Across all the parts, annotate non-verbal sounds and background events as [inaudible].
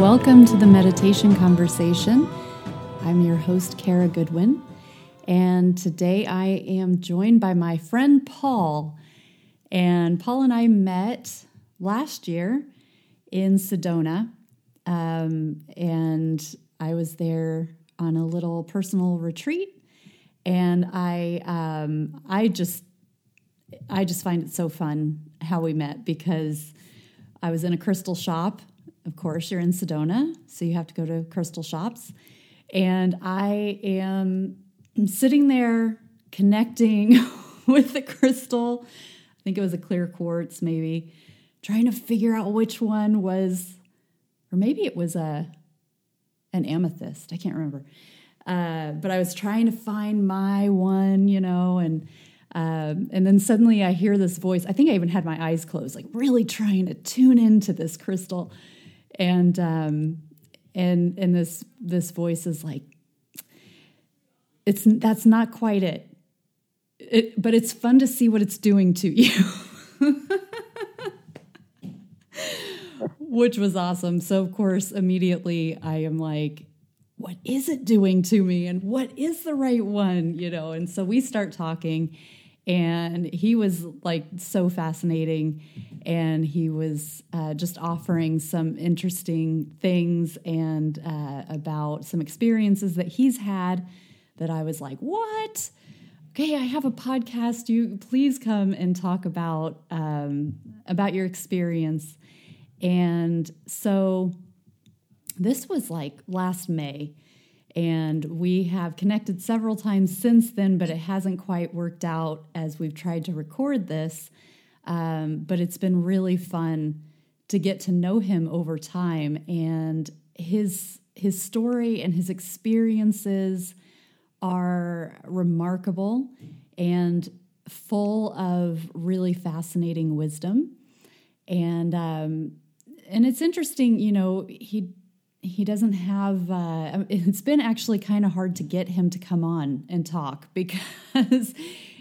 welcome to the Meditation Conversation. I'm your host, Kara Goodwin, and today I am joined by my friend Paul. And Paul and I met last year in Sedona, um, and I was there on a little personal retreat, and I um, I just I just find it so fun how we met because I was in a crystal shop. Of course, you're in Sedona, so you have to go to crystal shops. And I am sitting there connecting [laughs] with the crystal. I think it was a clear quartz, maybe, trying to figure out which one was, or maybe it was a an amethyst. I can't remember. Uh, but I was trying to find my one, you know, and um, and then suddenly I hear this voice. I think I even had my eyes closed, like really trying to tune into this crystal. And um, and and this this voice is like, it's that's not quite it. it but it's fun to see what it's doing to you. [laughs] Which was awesome. So of course, immediately I am like, what is it doing to me and what is the right one you know and so we start talking and he was like so fascinating and he was uh, just offering some interesting things and uh, about some experiences that he's had that i was like what? Okay i have a podcast. You please come and talk about um, about your experience. And so this was like last may and we have connected several times since then, but it hasn't quite worked out as we've tried to record this. Um, but it's been really fun to get to know him over time and his his story and his experiences are remarkable and full of really fascinating wisdom. And um, and it's interesting you know he he doesn't have uh, it's been actually kind of hard to get him to come on and talk [laughs] because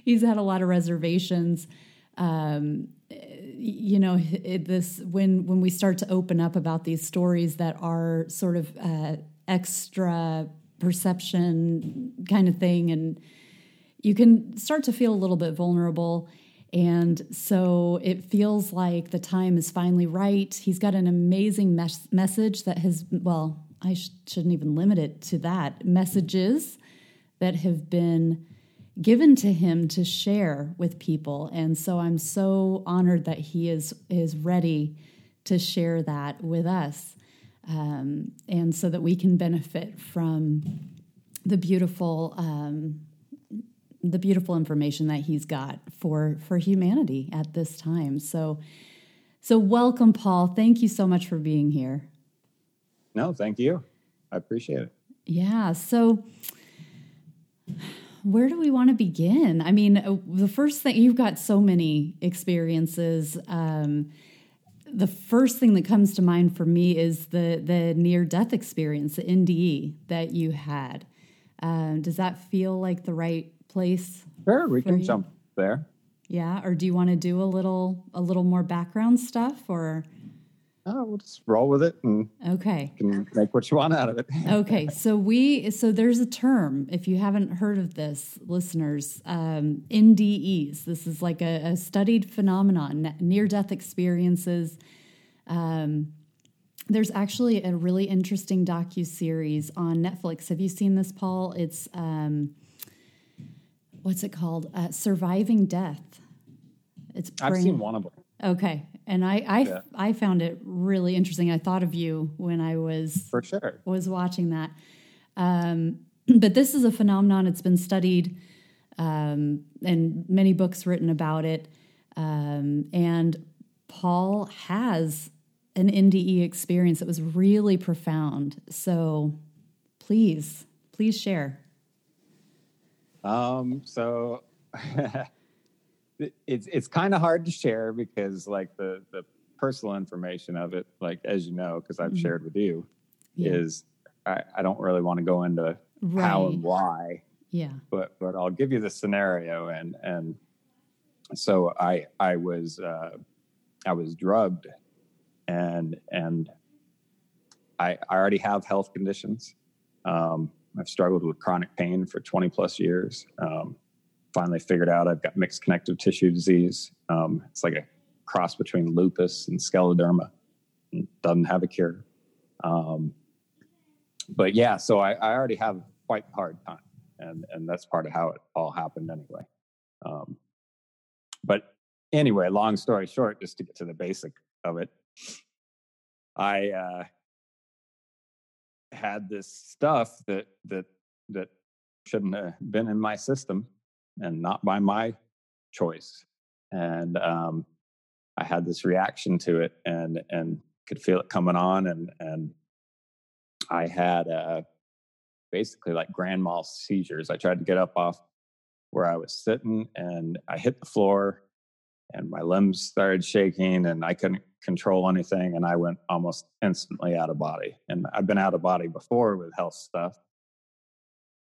he's had a lot of reservations um, you know it, this when when we start to open up about these stories that are sort of uh, extra perception kind of thing and you can start to feel a little bit vulnerable and so it feels like the time is finally right. He's got an amazing mes- message that has, well, I sh- shouldn't even limit it to that. Messages that have been given to him to share with people. And so I'm so honored that he is, is ready to share that with us. Um, and so that we can benefit from the beautiful um, the beautiful information that he's got for for humanity at this time. So so welcome Paul. Thank you so much for being here. No, thank you. I appreciate it. Yeah. So where do we want to begin? I mean, uh, the first thing you've got so many experiences. Um, the first thing that comes to mind for me is the the near death experience, the NDE that you had. Um, does that feel like the right place? Sure, we can you? jump there. Yeah, or do you want to do a little a little more background stuff or Oh, we'll just roll with it and okay, can make what you want out of it. [laughs] okay, so we so there's a term if you haven't heard of this, listeners, um, NDEs. This is like a, a studied phenomenon, near death experiences. Um, there's actually a really interesting docu series on Netflix. Have you seen this, Paul? It's um, what's it called? Uh, Surviving Death. It's brand- I've seen one of them. Okay, and I I, yeah. I found it really interesting. I thought of you when I was for sure was watching that. Um, [clears throat] but this is a phenomenon. It's been studied, um, and many books written about it. Um, and Paul has an NDE experience that was really profound. So, please, please share. Um, so [laughs] it's it's kind of hard to share because like the the personal information of it, like as you know, because I've mm-hmm. shared with you, yeah. is I, I, don't really want to go into right. how and why. Yeah. But but I'll give you the scenario and and so I I was uh, I was drugged and and I, I already have health conditions. Um, I've struggled with chronic pain for 20 plus years. Um, finally figured out I've got mixed connective tissue disease. Um, it's like a cross between lupus and scleroderma. Doesn't have a cure. Um, but yeah, so I, I, already have quite a hard time, and and that's part of how it all happened anyway. Um, but anyway, long story short, just to get to the basic of it, I uh, had this stuff that that that shouldn't have been in my system and not by my choice. And um, i had this reaction to it and and could feel it coming on and and i had uh, basically like grand mal seizures. I tried to get up off where i was sitting and i hit the floor and my limbs started shaking and i couldn't control anything and i went almost instantly out of body. And i've been out of body before with health stuff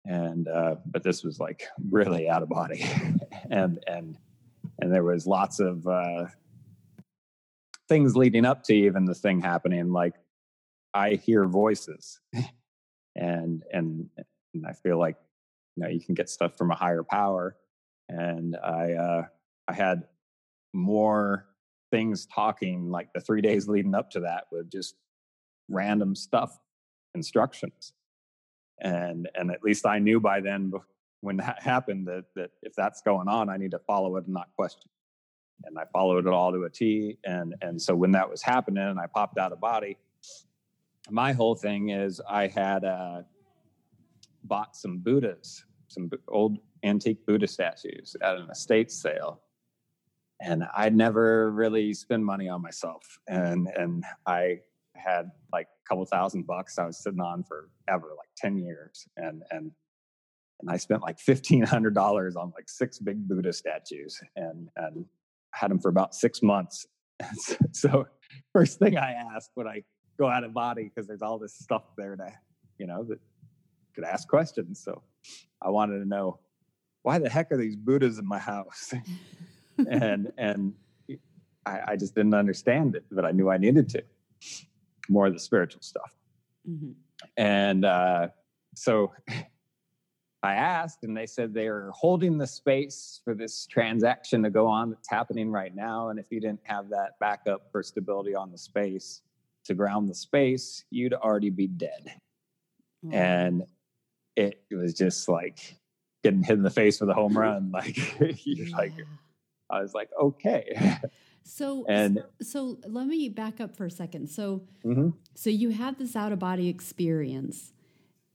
and uh, but this was like really out of body. [laughs] And and and there was lots of uh, things leading up to even the thing happening. Like i hear voices. [laughs] And and and i feel like you know you can get stuff from a higher power. And i uh i had more things talking like the three days leading up to that with just random stuff instructions and and at least i knew by then when that [laughs] happened that that if that's going on i need to follow it and not question and i followed it all to a t and and so when that was happening and i popped out of body my whole thing is i had uh bought some buddhas some old antique buddha statues at an estate sale and I'd never really spend money on myself. And and I had like a couple thousand bucks I was sitting on forever, like 10 years. And and and I spent like fifteen hundred dollars on like six big Buddha statues and and had them for about six months. [laughs] So, so first thing I asked when I go out of body, because there's all this stuff there to, you know, that could ask questions. So I wanted to know why the heck are these Buddhas in my house? [laughs] and and I, I, just didn't understand it, but I knew I needed to more of the spiritual stuff. Mm-hmm. And uh, so [laughs] I asked, and they said they are holding the space for this transaction to go on that's happening right now. And if you didn't have that backup for stability on the space to ground the space, you'd already be dead. Mm-hmm. And it, it was just like getting hit in the face with a home run. [laughs] Like [laughs] you're yeah. like I was like, okay. So and so let me back up for a second. So mm-hmm. so you had this out of body experience.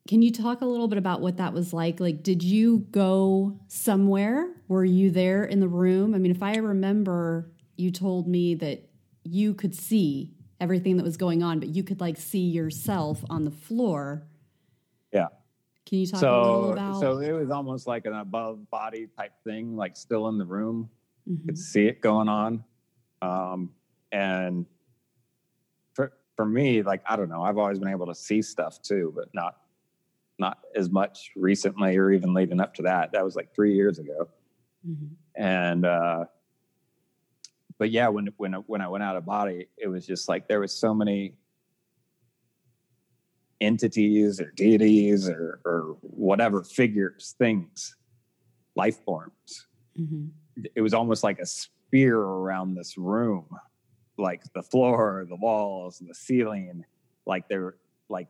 Can you talk a little bit about what that was like? Like, did you go somewhere? Were you there in the room? I mean, if I remember, you told me that you could see everything that was going on, but you could like see yourself on the floor. Yeah. Can you talk so, a little about? So it was almost like an above body type thing, like still in the room mm-hmm. could see it going on. Um, and for for me, like I don't know, I've always been able to see stuff too, but not not as much recently or even leading up to that. That was like three years ago. Mm-hmm. And uh, but yeah, when when when I went out of body, it was just like there was so many entities or deities or or whatever figures, things, life forms. Mm-hmm it was almost like a spear around this room, like the floor, the walls, and the ceiling, like they were like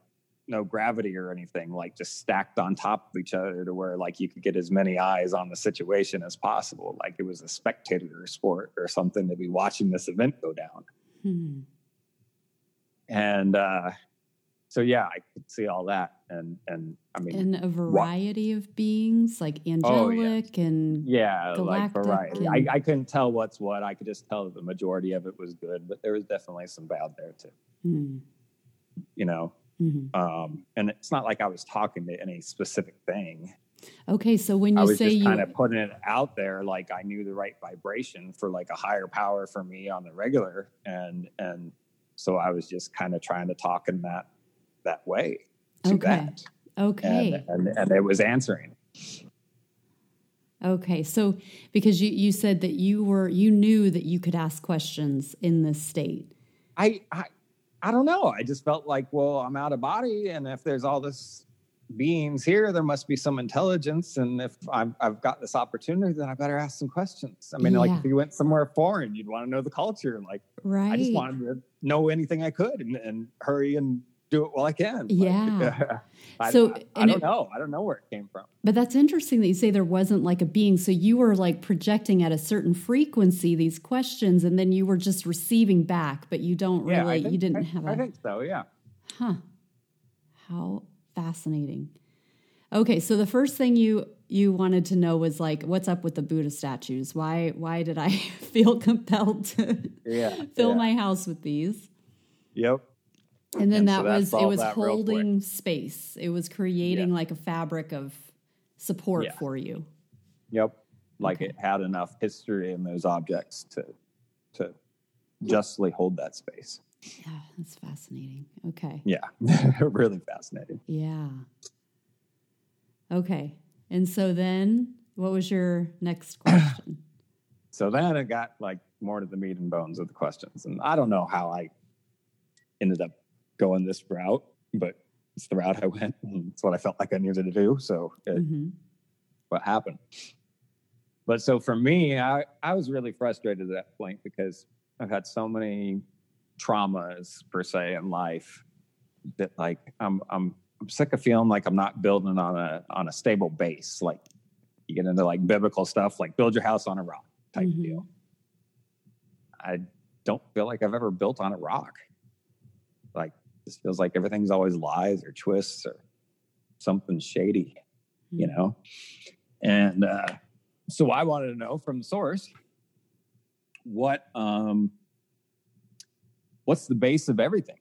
no gravity or anything, like just stacked on top of each other to where like you could get as many eyes on the situation as possible. Like it was a spectator sport or something to be watching this event go down. Hmm. And uh, so yeah, I could see all that, and and I mean, and a variety what, of beings like angelic oh, yeah. and yeah, like variety. And, I, I couldn't tell what's what. I could just tell the majority of it was good, but there was definitely some bad there too. Hmm. You know, mm-hmm. um, and it's not like I was talking to any specific thing. Okay, so when you say you kind of putting it out there, like I knew the right vibration for like a higher power for me on the regular, and and so I was just kind of trying to talk in that that way to okay. that. Okay. And, and, and it was answering. Okay. So because you, you said that you were you knew that you could ask questions in this state. I, I I don't know. I just felt like, well, I'm out of body, and if there's all this beings here, there must be some intelligence. And if I've, I've got this opportunity, then I better ask some questions. I mean, like if you went somewhere foreign, you'd want to know the culture. Like Right. I just wanted to know anything I could and, and hurry and do it while I can. Like, Yeah. [laughs] I, So, I, I don't it- know. I don't know where it came from. But that's interesting that you say there wasn't like a being. So you were like projecting at a certain frequency these questions, and then you were just receiving back, but you don't Yeah, really, think, you didn't I, have I think so. Yeah. Huh. How fascinating. Okay, so the first thing you you wanted to know was like, what's up with the Buddha statues? Why why did I [laughs] feel compelled to Yeah. fill yeah. my house with these? Yep. And then And that so that was it was that real quick. holding space. It was creating Yeah. like a fabric of support Yeah. for you. Yep. Like Okay. it had enough history in those objects to to justly hold that space. Yeah, that's fascinating. Okay. Yeah. [laughs] really fascinating. Yeah. Okay. And so then what was your next [clears throat] question? So then it got like more to the meat and bones of the questions. And I don't know how I ended up going this route, but it's the route I went. And it's what I felt like I needed to do. So it, hmm what happened. But so for me, I, I was really frustrated at that point because I've had so many traumas per se in life that like I'm I'm I'm sick of feeling like I'm not building on a on a stable base. Like you get into like biblical stuff, like build your house on a rock type Mhm. deal. I don't feel like I've ever built on a rock. This feels like everything's always lies or twists or something shady you Mm-hmm. know? And uh, so i wanted to know from the source what um what's the base of everything?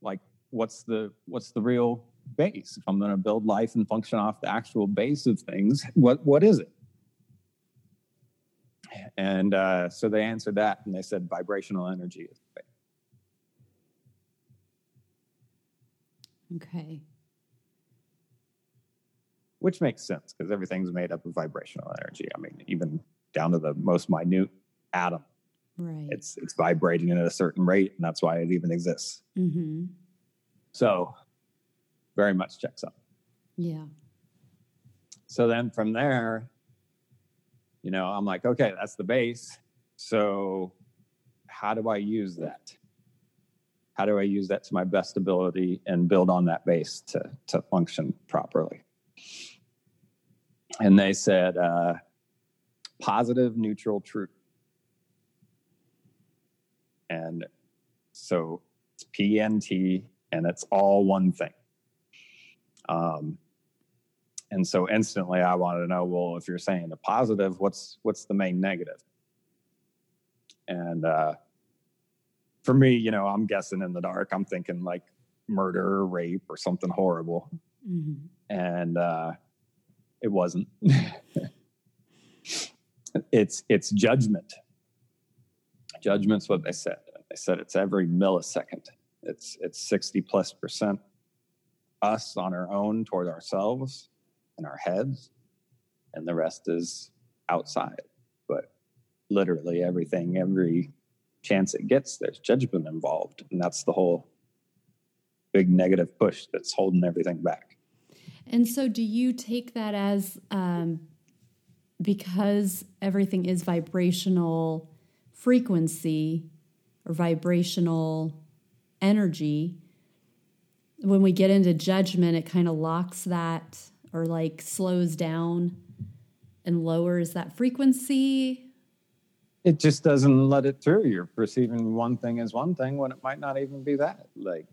Like what's the what's the real base? If i'm going to build life and function off the actual base of things what what is it? And uh, so they answered that and they said vibrational energy is the base. Okay. which makes sense because everything's made up of vibrational energy i mean even down to the most minute atom Right. it's it's vibrating at a certain rate and that's why it even exists mm-hmm. so very much checks out Yeah. so then from there you know i'm like okay that's the base so how do i use that how do i use that to my best ability and build on that base to to function properly? And they said uh, positive neutral truth and so it's pnt and it's all one thing. Um, and so instantly i wanted to know well if you're saying the positive what's what's the main negative? And uh, for me you know i'm guessing in the dark i'm thinking like murder or rape or something horrible. Hmm and uh, it wasn't. [laughs] It's it's judgment. Judgment's what they said. They said it's every millisecond. It's it's 60 plus percent us on our own toward ourselves and our heads and the rest is outside. But literally everything every chance it gets there's judgment involved and that's the whole big negative push that's holding everything back And so, do you take that as um, because everything is vibrational frequency or vibrational energy? When we get into judgment, it kind of locks that or like slows down and lowers that frequency. It just doesn't let it through. You're perceiving one thing as one thing when it might not even be that. Like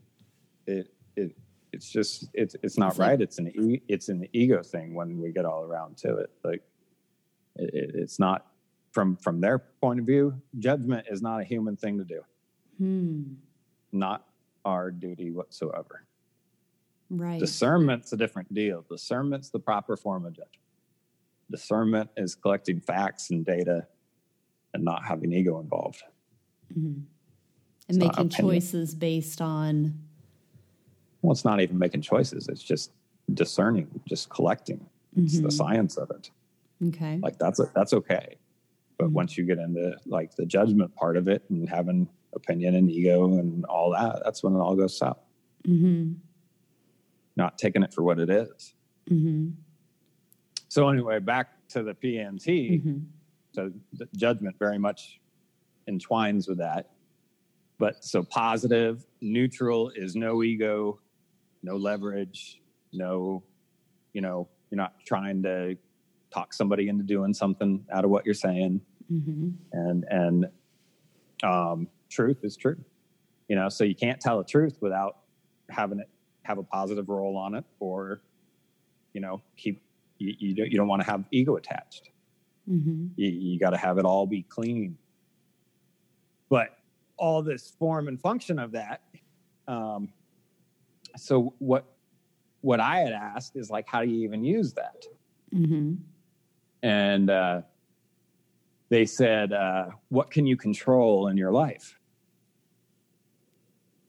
it, it, it's just it's it's not right. it's an e- it's an ego thing when we get all around to it. Like it, it, it's not from from their point of view. Judgment is not a human thing to do. Hmm. Not our duty whatsoever. Right. Discernment's a different deal. Discernment's the proper form of judgment. Discernment is collecting facts and data and not having ego involved. Mhm. And making choices based on. Well, it's not even making choices. It's just discerning, just collecting. It's the Mhm. science of it. Okay. Like that's that's okay. But Mhm. once you get into like the judgment part of it and having opinion and ego and all that, that's when it all goes south. Mm-hmm. Not taking it for what it is. Mm-hmm. So anyway, back to the PNT. So the judgment very much entwines with that. But so positive, neutral is no ego, no leverage, no, you know, you're not trying to talk somebody into doing something out of what you're saying. Mm-hmm. And and um, truth is true. You know, so you can't tell a truth without having it have a positive role on it, or you know, keep you you don't, you don't want to have ego attached. Mm-hmm. You, you got to have it all be clean. But all this form and function of that. Um, so what what I had asked is like, how do you even use that? Mm-hmm. And uh, they said, uh, what can you control in your life?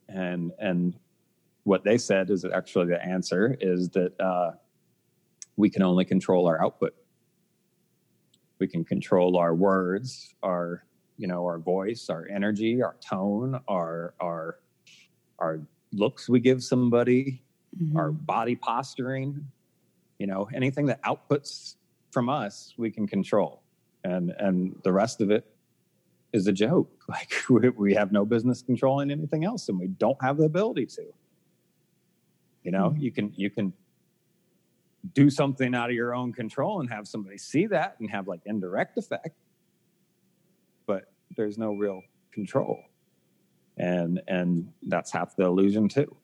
And and what they said is actually the answer is that uh, we can only control our output. We can control our words, our you know our voice our energy our tone our our our looks we give somebody Mm-hmm. our body posturing you know anything that outputs from us we can control and and the rest of it is a joke [laughs] like we, we have no business controlling anything else and we don't have the ability to you know Mhm. you can you can do something out of your own control and have somebody see that and have like indirect effect. But there's no real control. And and that's half the illusion too.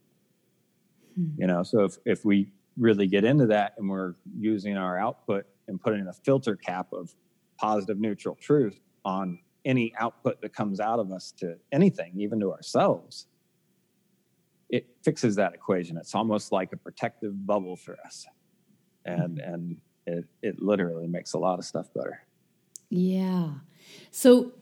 Hmm. you know so if if we really get into that and we're using our output and putting a filter cap of positive neutral truth on any output that comes out of us to anything even to ourselves it fixes that equation. It's almost like a protective bubble for us and and it it literally makes a lot of stuff better Yeah. So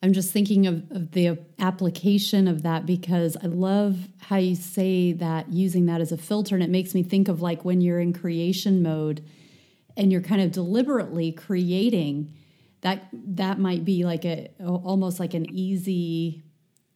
I'm just thinking of, of the application of that because I love how you say that using that as a filter. And it makes me think of like when you're in creation mode and you're kind of deliberately creating that that might be like a almost like an easy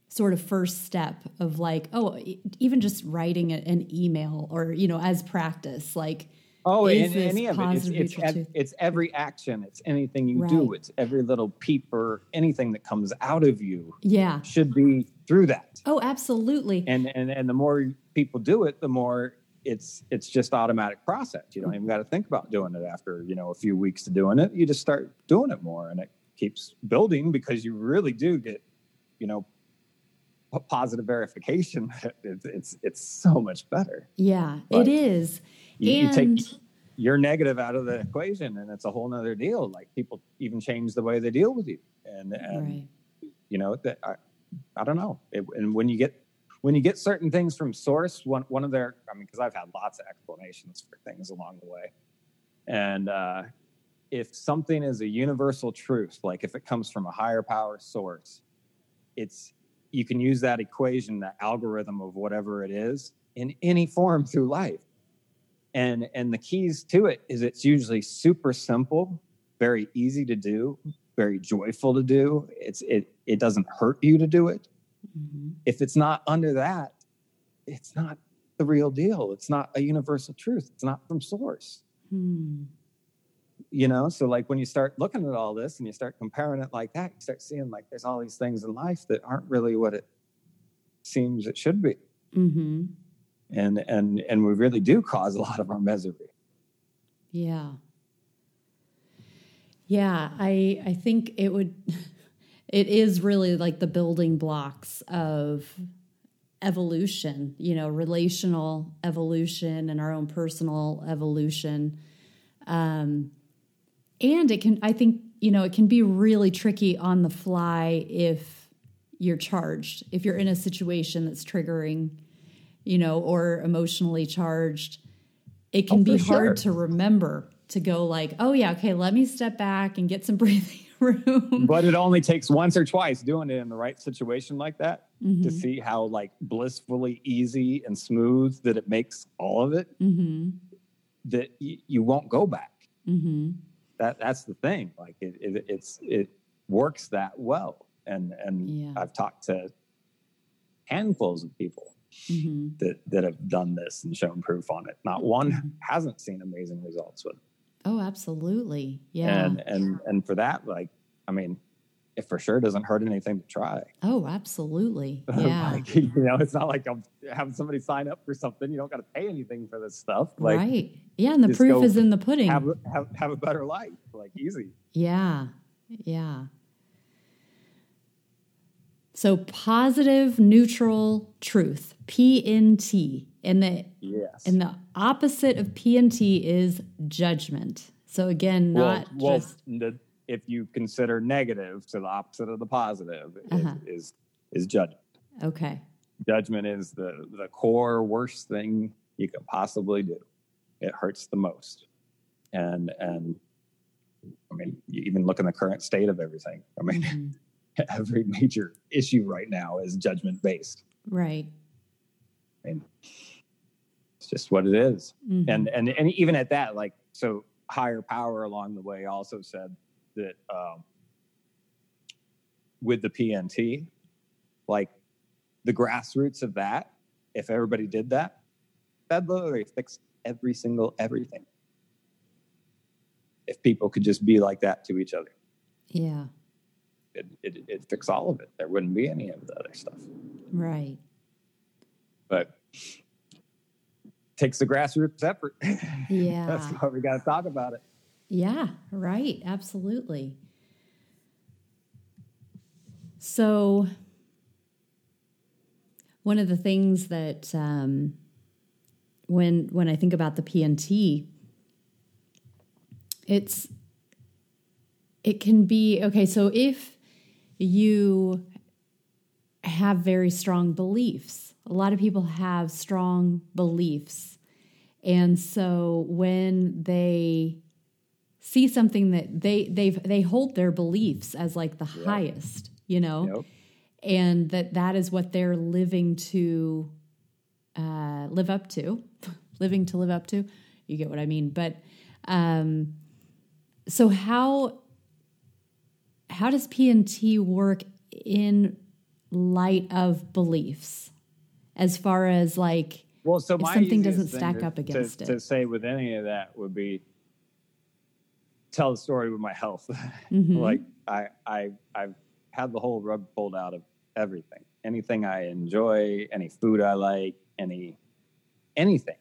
sort of first step of like oh even just writing an email or you know as practice like Oh, is and any of it. It's, it's, ev- it's every action. It's anything you do. It's every little peep or anything that comes out of you yeah should be through that. oh absolutely And and and the more people do it, the more it's it's just automatic process. You don't even got to think about doing it after you know a few weeks to doing it. You just start doing it more, and it keeps building because you really do get you know positive verification. [laughs] it's it's it's so much better. yeah Right. it is you, you take And- your negative out of the equation and it's a whole nother deal. Like people even change the way they deal with you. And and right. you know that I, I don't know. It, and when you get when you get certain things from source one one of their i mean because i've had lots of explanations for things along the way. And uh if something is a universal truth like if it comes from a higher power source it's you can use that equation that algorithm of whatever it is in any form through life and and the keys to it is it's usually super simple very easy to do very joyful to do. It's it it doesn't hurt you to do it. Hmm if it's not under that it's not the real deal. It's not a universal truth. It's not from source. Hmm. you know so like when you start looking at all this and you start comparing it like that you start seeing like there's all these things in life that aren't really what it seems it should be. Hmm and and and we really do cause a lot of our misery Yeah. Yeah, I I think it would [laughs] it is really like the building blocks of evolution, you know, relational evolution and our own personal evolution. Um and it can I think, you know, it can be really tricky on the fly if you're charged, if you're in a situation that's triggering, you know, or emotionally charged it can Oh, be hard sure. to remember to go like, oh yeah, okay, let me step back and get some [laughs] breathing room. but it only takes once or twice doing it in the right situation like that to Mhm, see how like blissfully easy and smooth that it makes all of it mhm, that y- you won't go back mhm. that that's the thing like it, it it's it works that well and and Yeah. I've talked to handfuls of people hmm that that have done this and shown proof on it. Not one Mhm. hasn't seen amazing results with it. Oh, absolutely. Yeah. And and and for that, like, I mean, it for sure doesn't hurt anything to try. oh, absolutely. [laughs] Yeah. like, you know, it's not like I'm having somebody sign up for something. You don't got to pay anything for this stuff. Like, right. Yeah. And the proof is in the pudding. have have have a better life. Like easy. Yeah. Yeah. So positive neutral truth, PNT. And the Yes. and the opposite of PNT is judgment. So again, not well, just the, if you consider negative to the opposite of the positive is, Uh-huh. is is judgment. okay. Judgment is the the core worst thing you could possibly do. It hurts the most, and and I mean, you even look in the current state of everything. I mean, Mhm. [laughs] every major issue right now is judgment based. Right. I mean, it's just what it is. Mhm. and and and even at that like so higher power along the way also said that um, with the pnt like the grassroots of that if everybody did that that literally fix every single everything if people could just be like that to each other yeah. It, it, it fix all of it there wouldn't be any of the other stuff Right. but takes the grassroots effort [laughs] Yeah. that's why we got to talk about it Yeah, right. Absolutely. So, one of the things that um, when when I think about the PNT, it's it can be okay. So if you have very strong beliefs, a lot of people have strong beliefs, and so when they see something that they they've they hold their beliefs as like the Yeah. highest you know? Yep. and that that is what they're living to uh, live up to [laughs] living to live up to. You get what i mean. But um so how how does pnt work in light of beliefs as far as like Well, so if something doesn't stack to- up against to, it. to say with any of that would be tell the story with my health. Mhm. [laughs] like I, I, I've had the whole rug pulled out of everything. Anything I enjoy, any food I like, any, anything.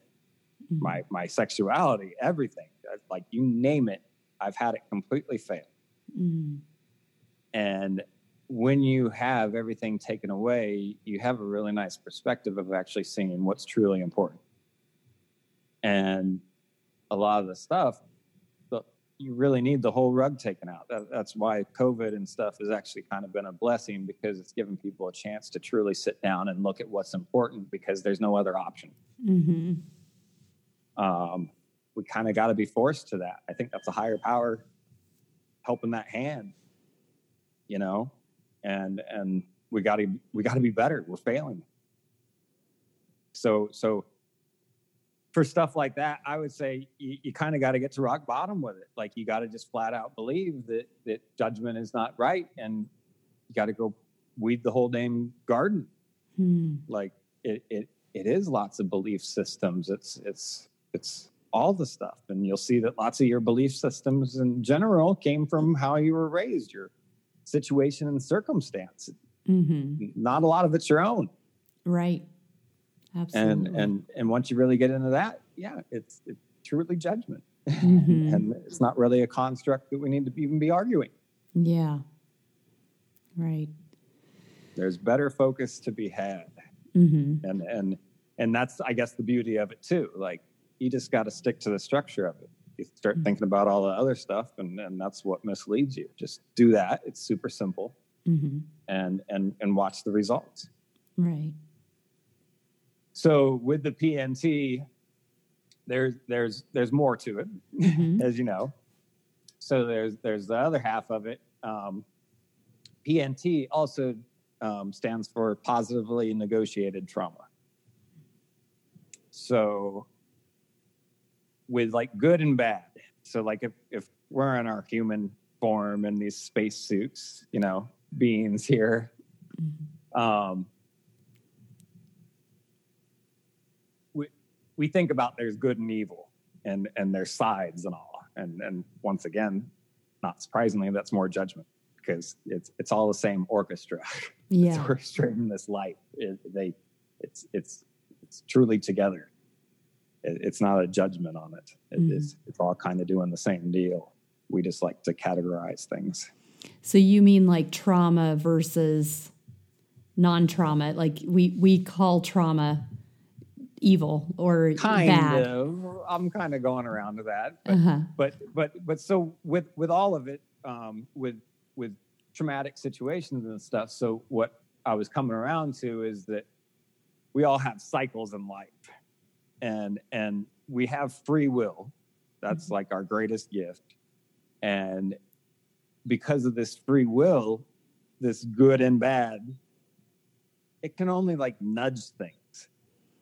Mhm. My, my sexuality, everything. Like you name it, I've had it completely fail. Mhm. And when you have everything taken away, you have a really nice perspective of actually seeing what's truly important. And a lot of the stuff, but you really need the whole rug taken out. That, that's why COVID and stuff has actually kind of been a blessing because it's given people a chance to truly sit down and look at what's important because there's no other option. Mhm. Um, we kind of got to be forced to that. I think that's a higher power helping that hand, you know, and and we got to we got to be better. We're failing. So so for stuff like that, I would say you, you kind of got to get to rock bottom with it. Like you got to just flat out believe that that judgment is not right, and you got to go weed the whole damn garden Hmm. like it, it it is lots of belief systems it's it's it's all the stuff and you'll see that lots of your belief systems in general came from how you were raised your situation and circumstance Mhm. not a lot of it's your own Right. Absolutely. and and and once you really get into that yeah it's it's truly judgment [laughs] Mhm. and it's not really a construct that we need to even be arguing yeah. Right. there's better focus to be had hmm and and and that's i guess the beauty of it too like you just got to stick to the structure of it you start Mhm. thinking about all the other stuff and and that's what misleads you. Just do that. It's super simple. Hmm and and and watch the results. Right. so with the pnt there's there's there's more to it Mhm. [laughs] as you know. So there's there's the other half of it. Um, pnt also um, stands for positively negotiated trauma. So with like good and bad so like if if we're in our human form in these space suits you know beings here. Um, we we think about there's good and evil, and and there's sides and all, and and once again, not surprisingly, that's more judgment because it's it's all the same orchestra. [laughs] Yeah. it's orchestrating this life. It, they, it's it's it's truly together. It, it's not a judgment on it. it Mhm. it's, it's all kind of doing the same deal. We just like to categorize things. So you mean like trauma versus non-trauma? Like we we call trauma evil or Kind bad. of. I'm kind of going around to that. But, Uh-huh. but but but so with with all of it, um, with with traumatic situations and stuff. So what I was coming around to is that we all have cycles in life, and and we have free will. That's Mm-hmm. like our greatest gift, and because of this free will, this good and bad, it can only like nudge things.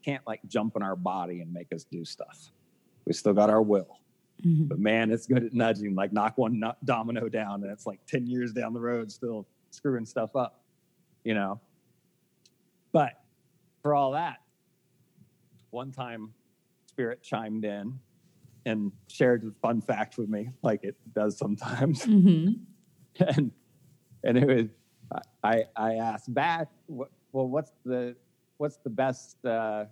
Can't like jump in our body and make us do stuff. We still got our will. Mhm. But man, it's good at nudging, like knock one no- domino down, and it's like 10 years down the road, still screwing stuff up, you know? But for all that, one time Spirit chimed in and shared a fun fact with me, like it does sometimes. Mhm. [laughs] and and it was I I asked back, well, what's the what's the best uh,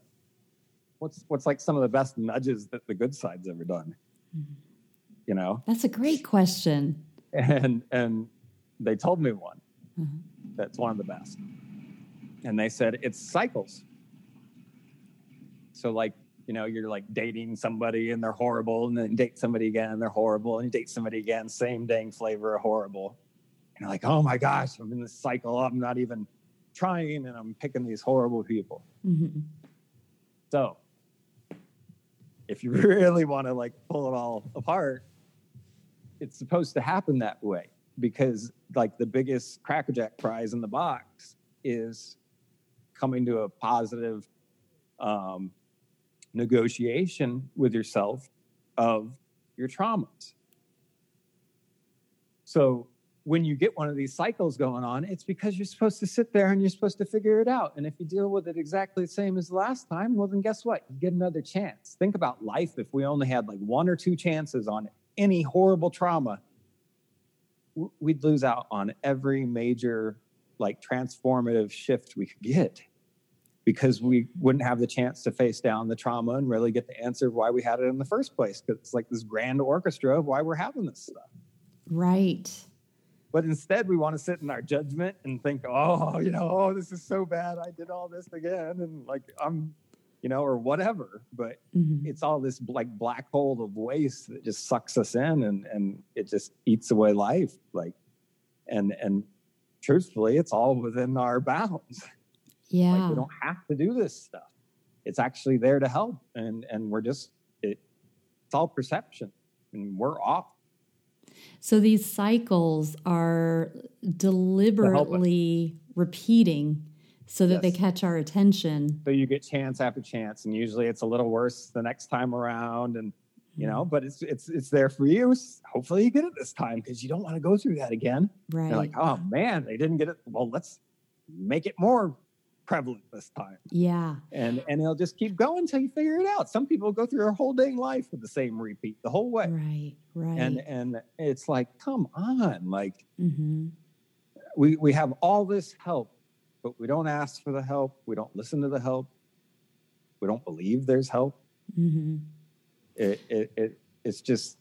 what's what's like some of the best nudges that the good side's ever done, you know? That's a great question. And and they told me one Mhm. that's one of the best, and they said it's cycles. So like you know you're like dating somebody and they're horrible, and then date somebody again and they're horrible, and you date somebody again, same dang flavor horrible. And you're like, oh my gosh, I'm in this cycle. I'm not even trying, and I'm picking these horrible people. Mhm. So if you [laughs] really want to like pull it all apart, it's supposed to happen that way because like the biggest crackerjack prize in the box is coming to a positive um, negotiation with yourself of your traumas. So when you get one of these cycles going on, it's because you're supposed to sit there and you're supposed to figure it out. And if you deal with it exactly the same as the last time, well, then guess what? You get another chance. Think about life. If we only had like one or two chances on any horrible trauma, we'd lose out on every major, like transformative shift we could get because we wouldn't have the chance to face down the trauma and really get the answer of why we had it in the first place. Because it's like this grand orchestra of why we're having this stuff. Right. But instead, we want to sit in our judgment and think, oh, you know, oh, this is so bad. I did all this again. And like, I'm, you know, or whatever. But Mhm. it's all this like black hole of waste that just sucks us in and, and it just eats away life. Like, and, and truthfully, it's all within our bounds. [laughs] Yeah. Like, we don't have to do this stuff. It's actually there to help. And, and we're just, it, it's all perception and we're off. So these cycles are deliberately repeating so that they catch our attention. so you get chance after chance and usually it's a little worse the next time around and you know mm. but it's it's it's there for you hopefully you get it this time because you don't want to go through that again Right. you're like oh man they didn't get it well let's make it more prevalent this time yeah. and and it'll just keep going until you figure it out some people go through their whole dang life with the same repeat the whole way Right. Right. and and it's like come on like hmm we we have all this help but we don't ask for the help we don't listen to the help we don't believe there's help hmm it, it, it it's just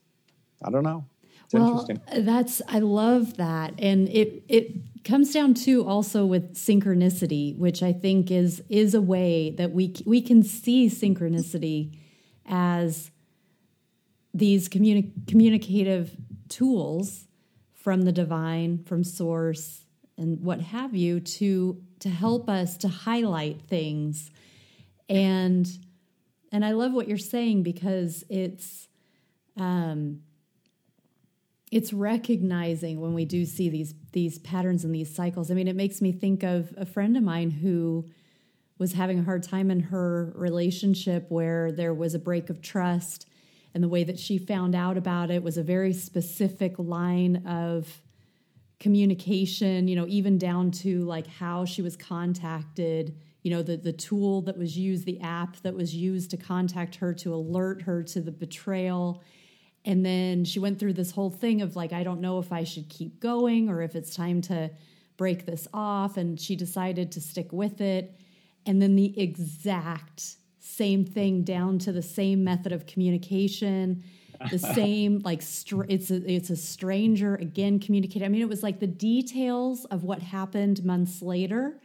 I don't know. It's well, interesting. that's I love that, and it it comes down to also with synchronicity, which I think is is a way that we we can see synchronicity as these communi- communicative tools from the divine, from source, and what have you to to help us to highlight things. And and I love what you're saying because it's um it's recognizing when we do see these these patterns and these cycles. I mean, it makes me think of a friend of mine who was having a hard time in her relationship where there was a break of trust and the way that she found out about it was a very specific line of communication, you know, even down to like how she was contacted, you know, the the tool that was used, the app that was used to contact her to alert her to the betrayal. And then she went through this whole thing of like, I don't know if I should keep going or if it's time to break this off. And she decided to stick with it. And then the exact same thing down to the same method of communication the [laughs] same like str- it's a, it's a stranger again communicating i mean it was like the details of what happened months later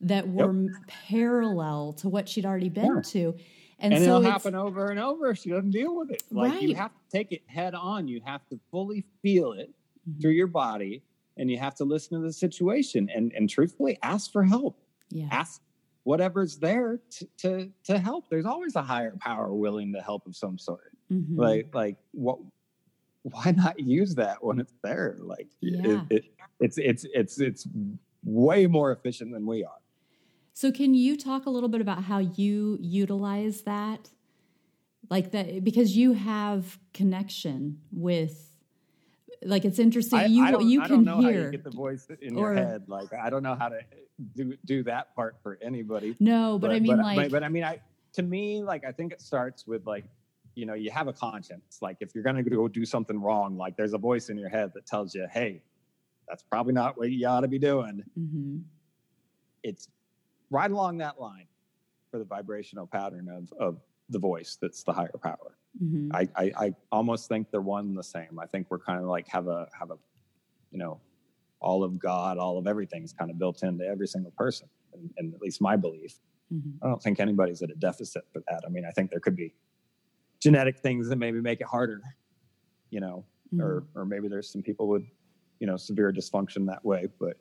that were yep. parallel to what she'd already been yeah. to and, and so it'll happen over and over she doesn't deal with it like right. you have to take it head on you have to fully feel it mm-hmm. through your body and you have to listen to the situation and and truthfully ask for help yeah ask whatever's there to, to, to help. There's always a higher power willing to help of some sort. Mm-hmm. Like like what? Why not use that when it's there? Like yeah. it, it, it's it's it's it's way more efficient than we are. So can you talk a little bit about how you utilize that? Like that because you have connection with like it's interesting. I, you I you can hear. get the voice in or, your head. Like I don't know how to do do that part for anybody. No, but, but I mean, but, like, but, but I mean, I to me, like I think it starts with like you know you have a conscience. Like if you're gonna go do something wrong, like there's a voice in your head that tells you, hey, that's probably not what you ought to be doing. Mm-hmm. It's right along that line for the vibrational pattern of of the voice that's the higher power. Mm-hmm. I, I, I almost think they're one and the same. I think we're kind of like have a have a you know all of God, all of everything is kind of built into every single person, and, and at least my belief. Mm-hmm. I don't think anybody's at a deficit for that. I mean, I think there could be genetic things that maybe make it harder, you know, mm-hmm. or or maybe there's some people with you know severe dysfunction that way, but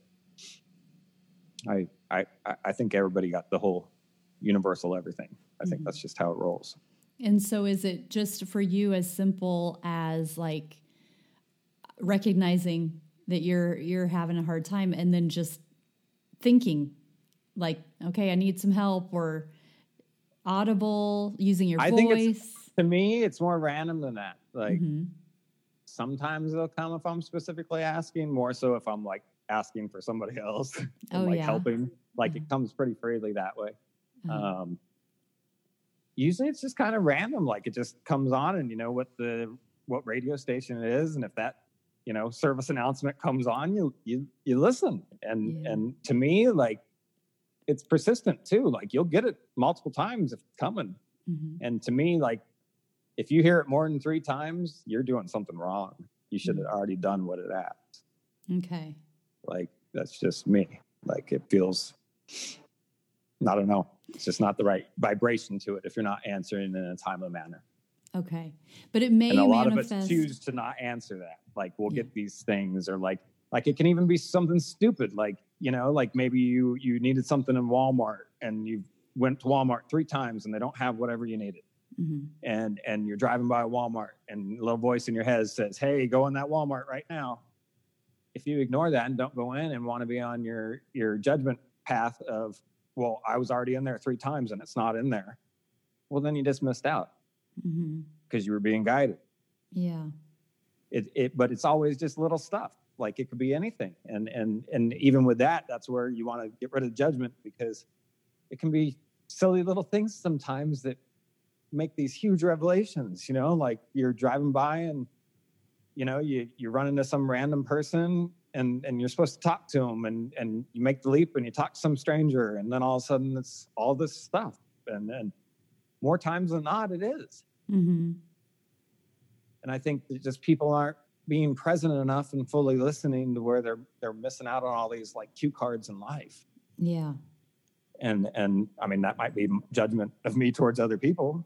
I I I think everybody got the whole universal everything. I mm-hmm. think that's just how it rolls. And so is it just for you as simple as like recognizing that you're you're having a hard time and then just thinking like okay i need some help or audible using your I voice to me it's more random than that like mm-hmm. sometimes they'll come if i'm specifically asking more so if i'm like asking for somebody [laughs] else and oh, like yeah. helping like mm-hmm. it comes pretty freely that way uh-huh. um usually it's just kind of random like it just comes on and you know what the what radio station it is and if that you know service announcement comes on you you you listen and yeah. and to me like it's persistent too like you'll get it multiple times if it's coming mm-hmm. and to me like if you hear it more than three times you're doing something wrong you should have mm-hmm. already done what it asked. okay like that's just me like it feels i don't know it's just not the right vibration to it if you're not answering in a timely manner Okay, but it may and a lot manifest... of us choose to not answer that. Like we'll yeah. get these things, or like like it can even be something stupid, like you know, like maybe you you needed something in Walmart and you went to Walmart three times and they don't have whatever you needed. Mm-hmm. And and you're driving by a Walmart and a little voice in your head says, "Hey, go in that Walmart right now." If you ignore that and don't go in and want to be on your your judgment path of, well, I was already in there three times and it's not in there, well, then you just missed out because mm-hmm. you were being guided. Yeah. It, it, but it's always just little stuff. Like it could be anything, and and and even with that, that's where you want to get rid of judgment because it can be silly little things sometimes that make these huge revelations. You know, like you're driving by and you know you you run into some random person and and you're supposed to talk to them and and you make the leap and you talk to some stranger and then all of a sudden it's all this stuff and and more times than not, it is. Mm-hmm. And I think that just people aren't being present enough and fully listening to where they're they're missing out on all these like cue cards in life. Yeah. And and I mean that might be judgment of me towards other people,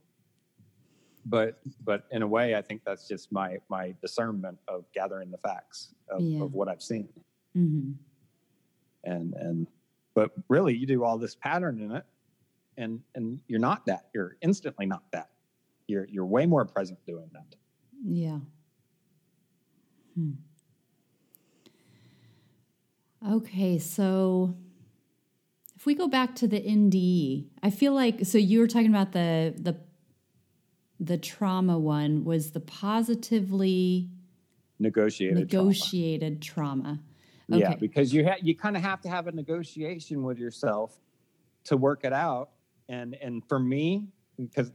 but but in a way I think that's just my my discernment of gathering the facts of, yeah. of what I've seen. Mm-hmm. And and but really you do all this pattern in it and and you're not that you're instantly not that you're you're way more present doing that yeah hmm. okay so if we go back to the NDE, I feel like so you were talking about the the the trauma one was the positively negotiated negotiated trauma. trauma. Yeah, because you ha- you kind of have to have a negotiation with yourself to work it out. And and for me, because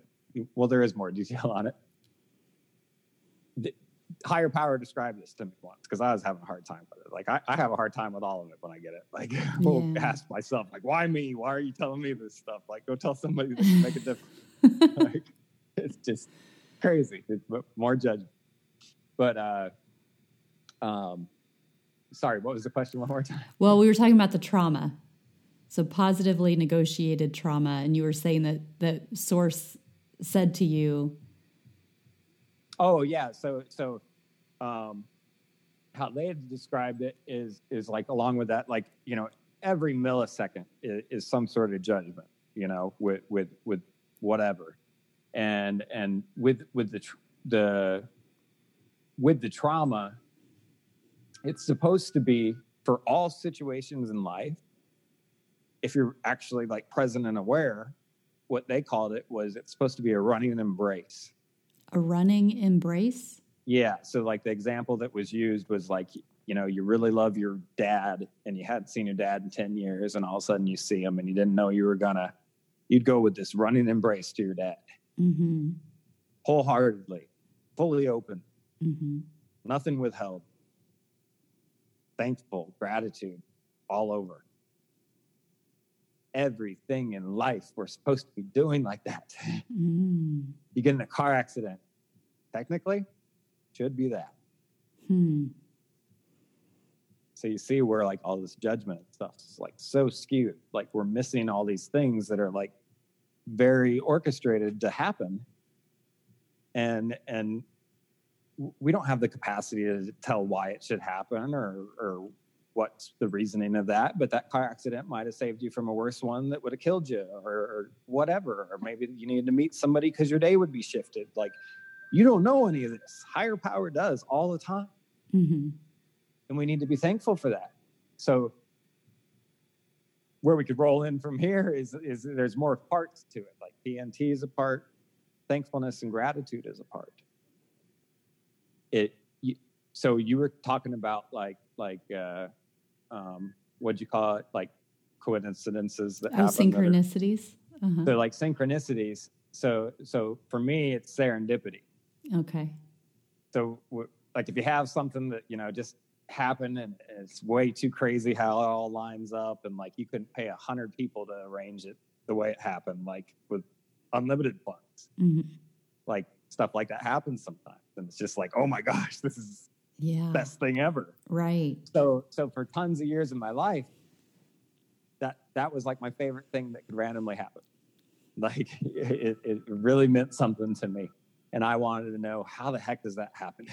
well, there is more detail on it. The higher power described this to me once because I was having a hard time with it. Like I, I have a hard time with all of it when I get it. Like [laughs] I will Yeah. ask myself, like, why me? Why are you telling me this stuff? Like, go tell somebody [laughs] that can make a difference. [laughs] like, [laughs] it's just crazy. It's more judgment. But uh, um, sorry, what was the question one more time? [laughs] Well, we were talking about the trauma. So positively negotiated trauma, and you were saying that that source said to you, Oh yeah, so so um, how they had described it is is like along with that, like you know, every millisecond is, is some sort of judgment, you know, with with with whatever, and and with with the the with the trauma, it's supposed to be for all situations in life. If you're actually like present and aware, what they called it was it's supposed to be a running embrace. a running embrace. Yeah. So like the example that was used was like, you know, you really love your dad and you hadn't seen your dad in 10 years and all of a sudden you see him and you didn't know you were gonna, you'd go with this running embrace to your dad Mm-hmm. wholeheartedly, fully open, Mm-hmm. nothing withheld, thankful, gratitude all over. Everything in life we're supposed to be doing like that. Mm. [laughs] You get in a car accident, technically, should be that. Hmm. So you see where like all this judgment and stuff is like so skewed. Like we're missing all these things that are like very orchestrated to happen. And and we don't have the capacity to tell why it should happen or or what's the reasoning of that. But that car accident might have saved you from a worse one that would have killed you or, or whatever. Or maybe you needed to meet somebody because your day would be shifted. Like you don't know any of this. Higher power does all the time Mm-hmm. and we need to be thankful for that. So where we could roll in from here is is there's more parts to it. Like PNT is a part, thankfulness and gratitude is a part. It you, so you were talking about like like uh, um, what'd you call it? Like coincidences that Oh, happen. that are- synchronicities. Uh-huh. so like synchronicities. So so for me, it's serendipity Okay. so like if you have something that you know just happened and it's way too crazy how it all lines up and like you couldn't pay a hundred people to arrange it the way it happened like with unlimited funds. Hmm like stuff like that happens sometimes and it's just like oh my gosh this is Yeah. the best thing ever. Right. so so for tons of years in my life that that was like my favorite thing that could randomly happen. Like [laughs] it, it really meant something to me and i wanted to know how the heck does that happen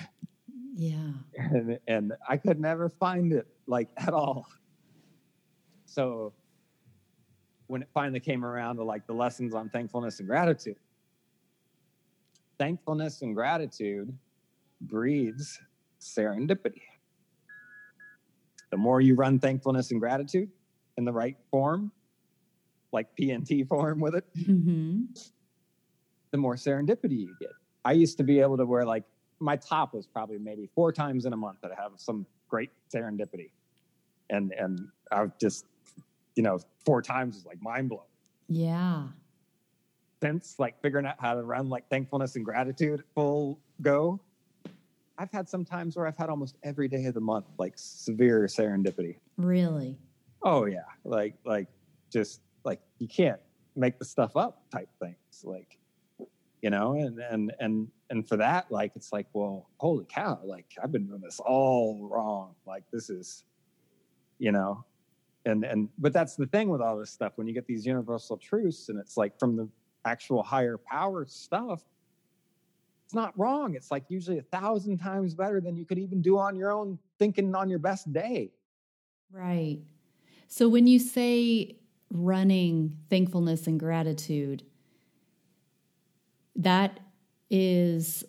Yeah. [laughs] and, and I could never find it like [laughs] at all. So when it finally came around to like the lessons on thankfulness and gratitude, thankfulness and gratitude breeds serendipity. The more you run thankfulness and gratitude in the right form, like PNT [laughs] form with it, hmm the more serendipity you get. I used to be able to wear like my top was probably maybe four times in a month that I have some great serendipity. And and I've just, you know, four times is like mind blowing. Yeah. Since like figuring out how to run like thankfulness and gratitude full go, I've had some times where I've had almost every day of the month like severe serendipity. Really. Oh yeah, like like just like you can't make the stuff up type things. Like you know, and and and and for that, like it's like, well, holy cow, like I've been doing this all wrong. Like this is, you know, and and but that's the thing with all this stuff when you get these universal truths and it's like from the actual higher power stuff it's not wrong it's like usually a thousand times better than you could even do on your own thinking on your best day Right. So when you say running thankfulness and gratitude, that is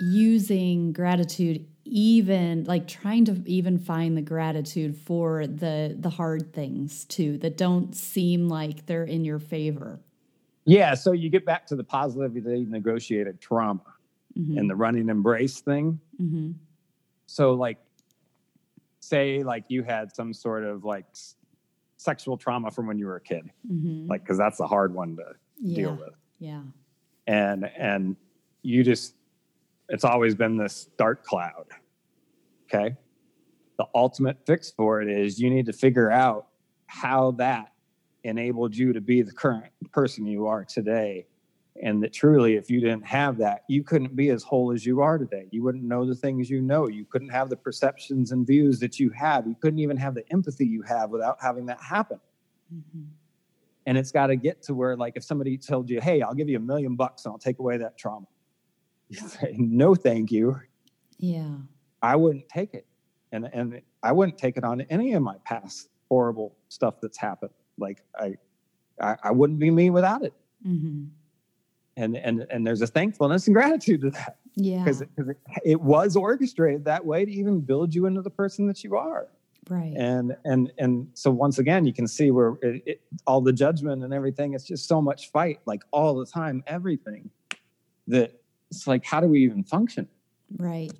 using gratitude even like trying to even find the gratitude for the the hard things too that don't seem like they're in your favor. Yeah, so you get back to the positively negotiated trauma Mhm. and the running embrace thing. Mhm. So like say like you had some sort of like s- sexual trauma from when you were a kid, Mhm. like because that's a hard one to yeah. deal with, Yeah. And and you just it's always been this dark cloud. Okay, the ultimate fix for it is you need to figure out how that enabled you to be the current person you are today. And that truly if you didn't have that you couldn't be as whole as you are today. You wouldn't know the things you know. You couldn't have the perceptions and views that you have. You couldn't even have the empathy you have without having that happen. Mhm. And it's got to get to where like if somebody told you hey i'll give you a million bucks and i'll take away that trauma you [laughs] say no thank you. Yeah. i wouldn't take it. And and i wouldn't take it on any of my past horrible stuff that's happened. Like i i, I wouldn't be me without it. Hmm and and and there's a thankfulness and gratitude to that. Yeah. because it, 'cause it, it was orchestrated that way to even build you into the person that you are right. and and and so once again you can see where it, it, all the judgment and everything it's just so much fight like all the time everything that it's like how do we even function Right.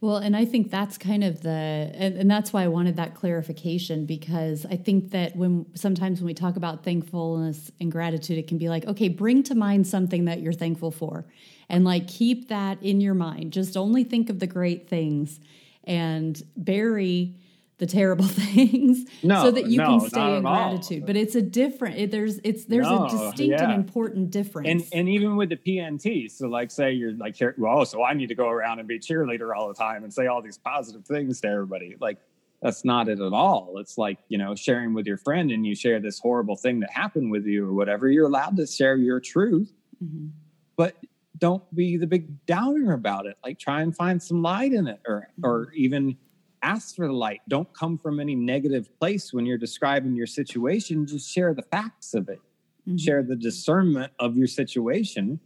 Well, and I think that's kind of the, and, and that's why I wanted that clarification because I think that when sometimes when we talk about thankfulness and gratitude, it can be like, okay, bring to mind something that you're thankful for and like keep that in your mind. Just only think of the great things and bury the terrible [laughs] things No, so that you no, can stay in all. gratitude. But it's a different, it, there's, it's, there's No, a distinct and important difference. and and even with the PNT, so like say you're like well, so I need to go around and be cheerleader all the time and say all these positive things to everybody. Like that's not it at all. It's like you know sharing with your friend and you share this horrible thing that happened with you or whatever. You're allowed to share your truth, Mhm. but don't be the big downer about it. Like try and find some light in it, or or even ask for the light. Don't come from any negative place when you're describing your situation. Just share the facts of it Mhm. share the discernment of your situation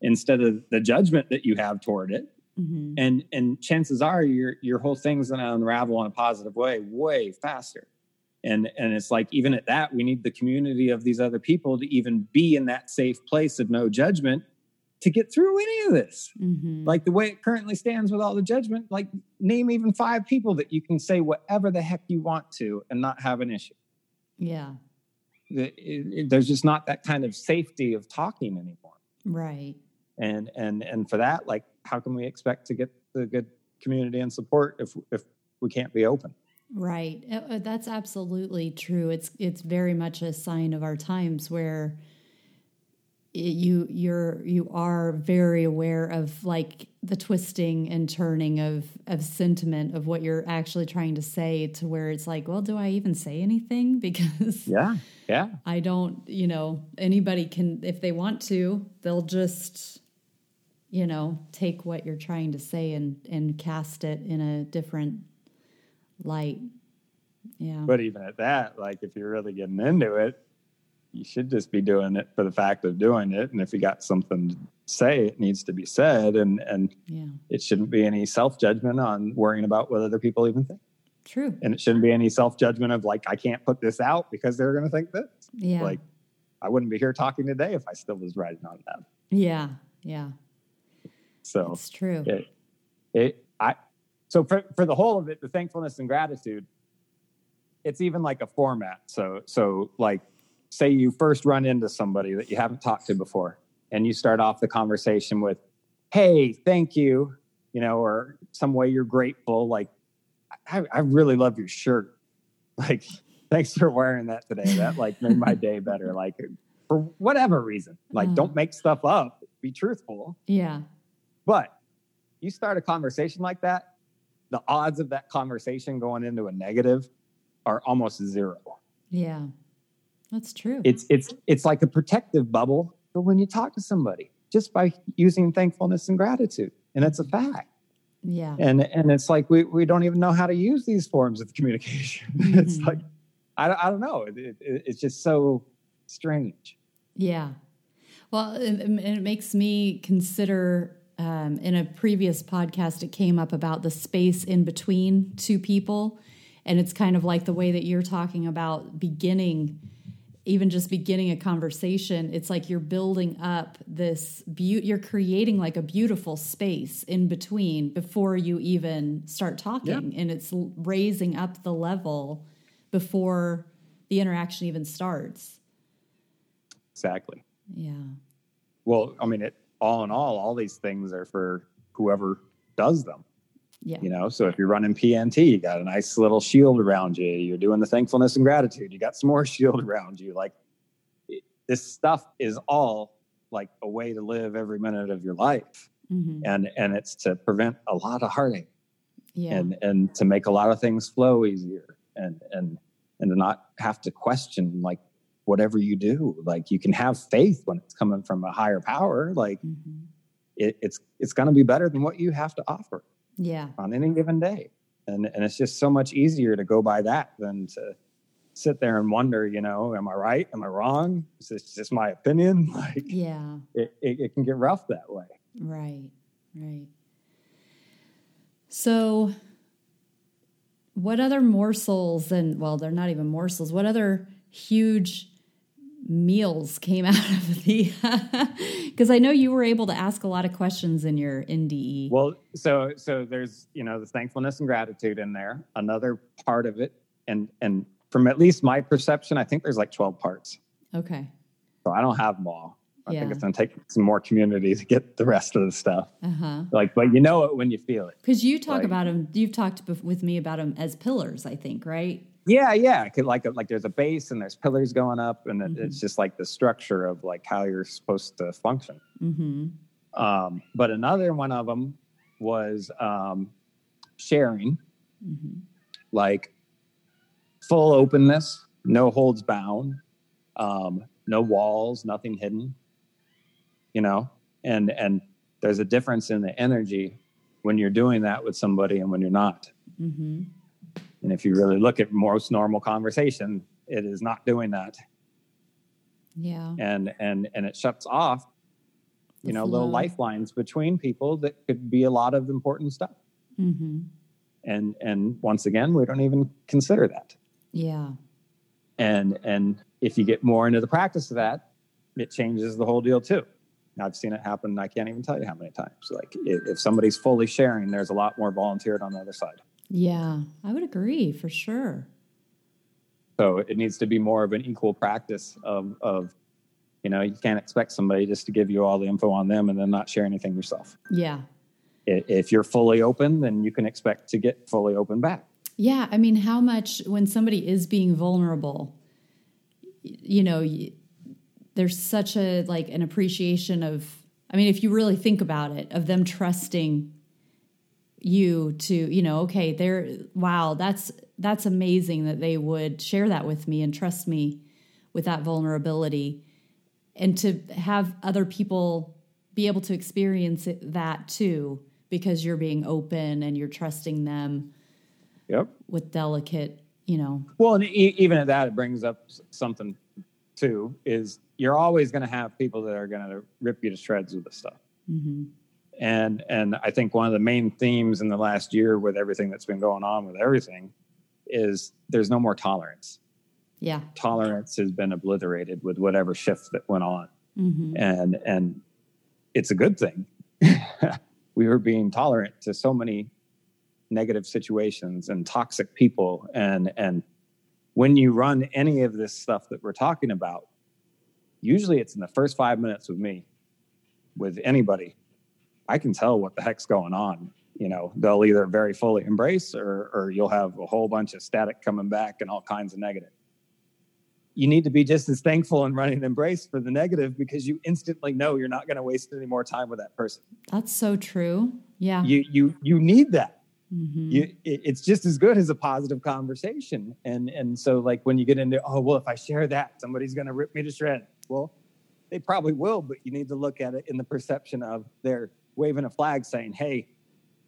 instead of the judgment that you have toward it Mhm. and and chances are your your whole thing's going to unravel in a positive way way faster and and it's like even at that we need the community of these other people to even be in that safe place of no judgment to get through any of this Mhm. like the way it currently stands with all the judgment like name even five people that you can say whatever the heck you want to and not have an issue yeah. it- it- there's just not that kind of safety of talking anymore Right. and and and for that like how can we expect to get the good community and support if if we can't be open Right. Uh, uh, That's absolutely true. It's it's very much a sign of our times where you you're you are very aware of like the twisting and turning of of sentiment of what you're actually trying to say to where it's like, well, do I even say anything [laughs] because yeah yeah I don't, you know, anybody can if they want to, they'll just you know, take what you're trying to say and and cast it in a different light. Yeah. but even at that like if you're really getting into it you should just be doing it for the fact of doing it and if you got something to say it needs to be said and and yeah. it shouldn't be any self-judgment on worrying about what other people even think True. and it shouldn't be any self-judgment of like i can't put this out because they're going to think this Yeah. like i wouldn't be here talking today if i still was writing on that yeah. Yeah. so It's true. it, it i so for, for the whole of it the thankfulness and gratitude it's even like a format so so like say you first run into somebody that you haven't talked to before and you start off the conversation with hey thank you you know or some way you're grateful like i, I really love your shirt [laughs] like thanks for wearing that today that like made my day [laughs] better like for whatever reason like Uh. don't make stuff up be truthful Yeah. but you start a conversation like that, the odds of that conversation going into a negative are almost zero. Yeah. That's true. It's it's it's like a protective bubble for when you talk to somebody just by using thankfulness and gratitude. And it's a fact. yeah. And and it's like we, we don't even know how to use these forms of communication. [laughs] it's Mhm. like I, don't- I don't know. It, it, it's just so strange. Yeah. Well, and, and it makes me consider um, in a previous podcast, it came up about the space in between two people. And it's kind of like the way that you're talking about beginning even just beginning a conversation, it's like you're building up this beauty, you're creating like a beautiful space in between before you even start talking. Yeah. And it's raising up the level before the interaction even starts. Exactly. Yeah. Well, I mean, it all in all, all these things are for whoever does them. Yeah. You know, so if you're running PNT, you got a nice little shield around you. You're doing the thankfulness and gratitude. You got some more [laughs] shield around you. Like this stuff is all like a way to live every minute of your life. Mm-hmm. And and it's to prevent a lot of heartache. Yeah. And and to make a lot of things flow easier and and and to not have to question like whatever you do. Like you can have faith when it's coming from a higher power. Like mm-hmm. it, it's it's gonna be better than what you have to offer yeah. on any given day. And and it's just so much easier to go by that than to sit there and wonder you know am i right? Am i wrong? Is this just my opinion? [laughs] Like yeah. it, it, it can get rough that way. Right right. So what other morsels and well they're not even morsels what other huge meals came [laughs] out of the because I know you were able to ask a lot of questions in your NDE. Well, so so there's you know the thankfulness and gratitude in there. Another part of it, and and from at least my perception, I think there's like 12 parts. Okay. So I don't have them all. I yeah. think it's going to take some more community to get the rest of the stuff. Uh-huh. Like, but you know it when you feel it. Because you talk like, about them, you've talked with me about them as pillars, I think, right? Yeah, yeah. Like like there's a base and there's pillars going up, and mm-hmm. it's just like the structure of like how you're supposed to function. Mm-hmm. Um, but another one of them was um, sharing, mm-hmm. like full openness, no holds bound, um, no walls, nothing hidden. You know, and and there's a difference in the energy when you're doing that with somebody and when you're not. Mm-hmm. And if you really look at most normal conversation, it is not doing that. Yeah. And and and it shuts off, you know, little lifelines between people that could be a lot of important stuff. Mm-hmm. And and once again, we don't even consider that. Yeah. And and if you get more into the practice of that, it changes the whole deal too. I've seen it happen. I can't even tell you how many times. Like if, if somebody's fully sharing, there's a lot more volunteered on the other side. Yeah, I would agree for sure. So it needs to be more of an equal practice of, of, you know, you can't expect somebody just to give you all the info on them and then not share anything yourself. Yeah. If you're fully open, then you can expect to get fully open back. Yeah. I mean, how much when somebody is being vulnerable, you know, there's such a like an appreciation of, I mean, if you really think about it, of them trusting you to you know okay they're wow that's that's amazing that they would share that with me and trust me with that vulnerability and to have other people be able to experience it, that too because you're being open and you're trusting them yep. with delicate you know. Well and e- even at that it brings up something too is you're always going to have people that are going to rip you to shreds with this stuff. Mm-hmm and and i think one of the main themes in the last year with everything that's been going on with everything is there's no more tolerance. Yeah. Tolerance has been obliterated with whatever shift that went on. Mm-hmm. and and it's a good thing. [laughs] We were being tolerant to so many negative situations and toxic people. And and when you run any of this stuff that we're talking about usually it's in the first five minutes with me with anybody I can tell what the heck's going on. You know, they'll either very fully embrace or, or you'll have a whole bunch of static coming back and all kinds of negative. You need to be just as thankful and running embrace for the negative because you instantly know you're not going to waste any more time with that person. That's so true. Yeah. You you you need that. Mm-hmm. You, it, it's just as good as a positive conversation. And and so like when you get into oh well if I share that somebody's going to rip me to shreds. Well, they probably will, but you need to look at it in the perception of their waving a flag saying, "Hey,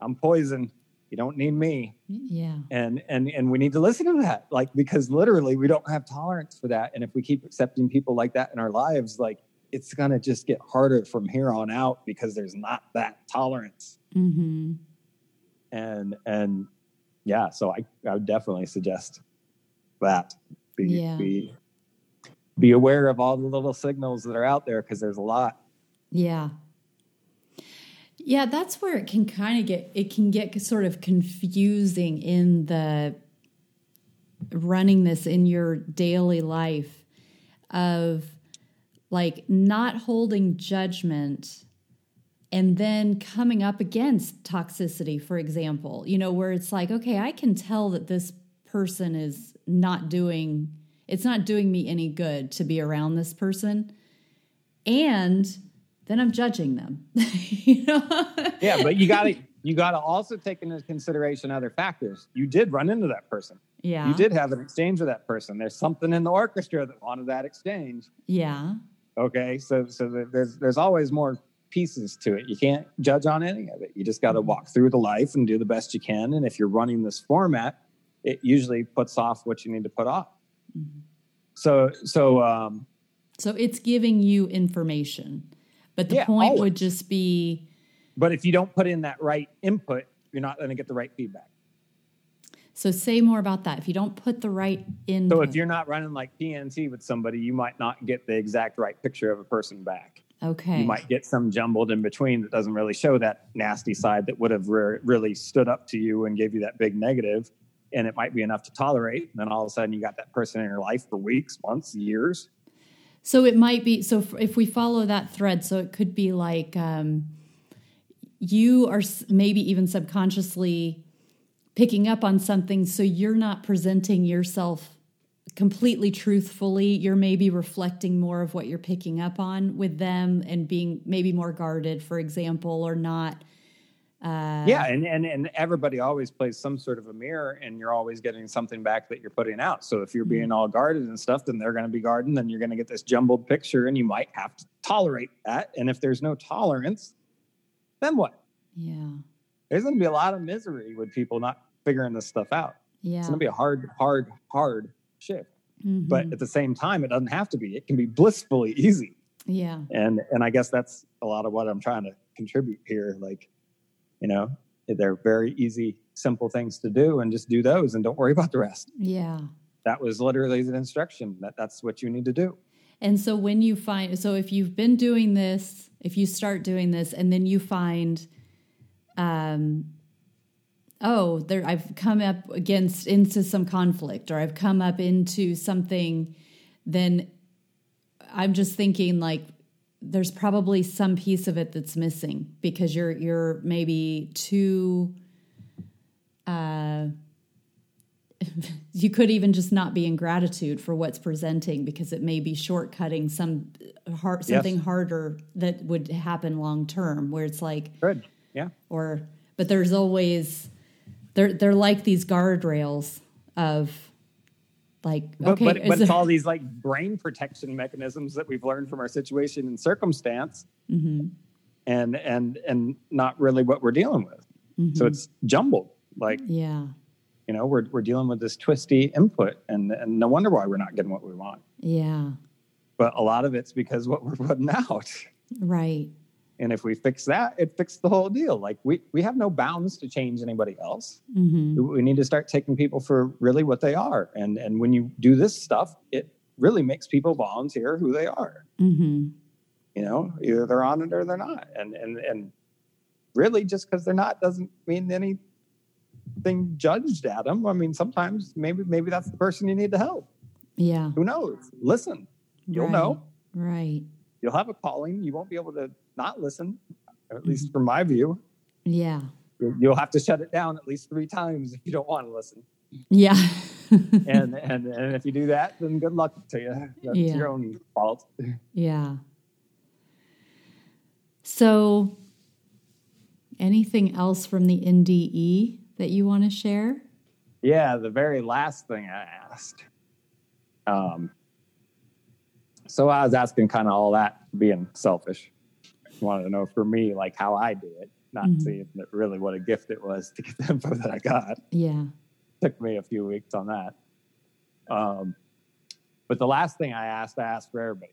I'm poison. You don't need me." Yeah. And and and we need to listen to that, like because literally we don't have tolerance for that. And if we keep accepting people like that in our lives, like it's gonna just get harder from here on out because there's not that tolerance. Mm-hmm. And and yeah, so I I would definitely suggest that be, yeah. be be aware of all the little signals that are out there because there's a lot. Yeah. Yeah, that's where it can kind of get it can get sort of confusing in the running this in your daily life of like not holding judgment and then coming up against toxicity for example you know where it's like okay i can tell that this person is not doing it's not doing me any good to be around this person. And then i'm judging them. [laughs] You know? Yeah but you got to you got to also take into consideration other factors. You did run into that person. Yeah. you did have an exchange with that person. There's something in the orchestra that wanted that exchange. Yeah. Okay so so there's there's always more pieces to it. You can't judge on any of it. You just got to walk through the life and do the best you can and if you're running this format it usually puts off what you need to put off. Mm-hmm. so so um so it's giving you information but the yeah, point always. would just be but if you don't put in that right input you're not going to get the right feedback so say more about that. If you don't put the right in. So if you're not running like PNT with somebody, you might not get the exact right picture of a person back. Okay. You might get some jumbled in between that doesn't really show that nasty side that would have re- really stood up to you and gave you that big negative, and it might be enough to tolerate. And then all of a sudden, you got that person in your life for weeks, months, years. So it might be. So if we follow that thread, so it could be like um, you are maybe even subconsciously picking up on something so you're not presenting yourself completely truthfully you're maybe reflecting more of what you're picking up on with them and being maybe more guarded for example or not uh, yeah and, and and everybody always plays some sort of a mirror and you're always getting something back that you're putting out so if you're being mm-hmm. all guarded and stuff then they're going to be guarded then you're going to get this jumbled picture and you might have to tolerate that and if there's no tolerance then what yeah there's going to be a lot of misery with people not figuring this stuff out. Yeah. It's going to be a hard, hard, hard shift. Mm-hmm. But at the same time, it doesn't have to be. It can be blissfully easy. Yeah. And and I guess that's a lot of what I'm trying to contribute here. Like, you know, they're very easy, simple things to do, and just do those, and don't worry about the rest. Yeah. That was literally the instruction. That that's what you need to do. And so when you find, so if you've been doing this, if you start doing this, and then you find, um, oh, there I've come up against into some conflict or I've come up into something, then I'm just thinking like there's probably some piece of it that's missing because you're you're maybe too uh [laughs] you could even just not be in gratitude for what's presenting because it may be shortcutting some hard something yes. harder that would happen long term where it's like good yeah or but there's always they're they're like these guardrails of like okay, but, but, but it's all these like brain protection mechanisms that we've learned from our situation and circumstance, mm-hmm. and and and not really what we're dealing with. Mm-hmm. So it's jumbled. Like yeah, you know, we're we're dealing with this twisty input, and and no wonder why we're not getting what we want. Yeah, but a lot of it's because what we're putting out. Right. And if we fix that, it fixed the whole deal. Like we we have no bounds to change anybody else. Mm-hmm. We need to start taking people for really what they are. And and when you do this stuff, it really makes people volunteer who they are. Mm-hmm. You know, either they're on it or they're not. And and and really, just because they're not doesn't mean anything judged at them. I mean, sometimes maybe maybe that's the person you need to help. Yeah. Who knows? Listen. You'll right. know. Right. You'll have a calling. You won't be able to not listen, at least from my view. Yeah. You'll have to shut it down at least three times if you don't want to listen. Yeah. [laughs] and, [laughs] and and if you do that, then good luck to you. That's yeah. your own fault. Yeah. So, anything else from the NDE that you want to share? Yeah, the very last thing I asked. Um, so I was asking kind of all that being selfish wanted to know for me, like how I do it, not mm-hmm. seeing that really what a gift it was to get [laughs] the info that I got. Yeah. Took me a few weeks on that. Um, but the last thing I asked, I asked for everybody.